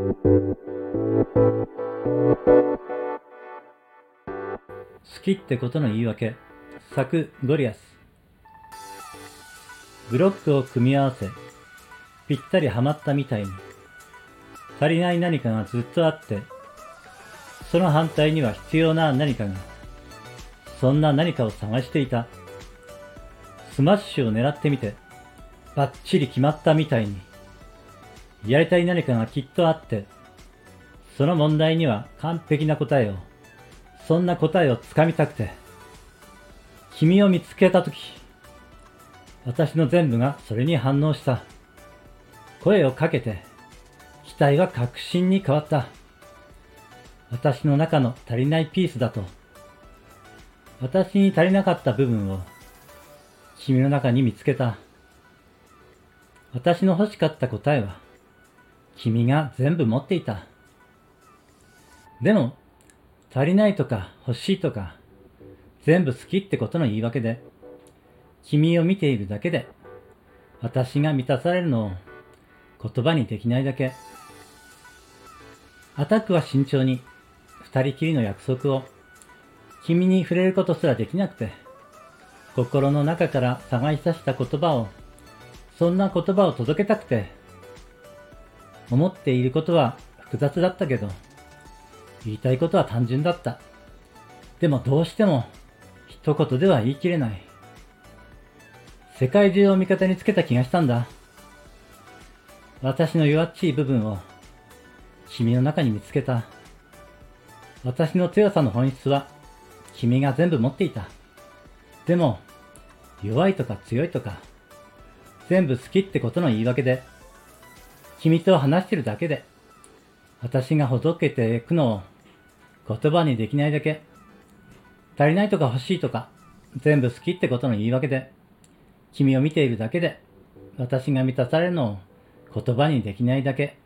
好きってことの言い訳。作ゴリアスブロックを組み合わせぴったりはまったみたいに。足りない何かがずっとあってその反対には必要な何かがそんな何かを探していた。スマッシュを狙ってみてバッチリ決まったみたいに。やりたい何かがきっとあってその問題には完璧な答えをそんな答えをつかみたくて、君を見つけたとき、私の全部がそれに反応した。声をかけて、期待は確信に変わった。私の中の足りないピースだと。私に足りなかった部分を、君の中に見つけた。私の欲しかった答えは、君が全部持っていた。でも、足りないとか欲しいとか、全部好きってことの言い訳で、君を見ているだけで、私が満たされるのを言葉にできないだけ。アタックは慎重に、二人きりの約束を、君に触れることすらできなくて、心の中から探し出した言葉を、そんな言葉を届けたくて、思っていることは複雑だったけど、言いたいことは単純だった。でもどうしても一言では言い切れない。世界中を味方につけた気がしたんだ。私の弱っちい部分を君の中に見つけた。私の強さの本質は君が全部持っていた。でも弱いとか強いとか全部好きってことの言い訳で君と話してるだけで私がほどけていくのを言葉にできないだけ。足りないとか欲しいとか、全部好きってことの言い訳で、君を見ているだけで、私が満たされるのを言葉にできないだけ。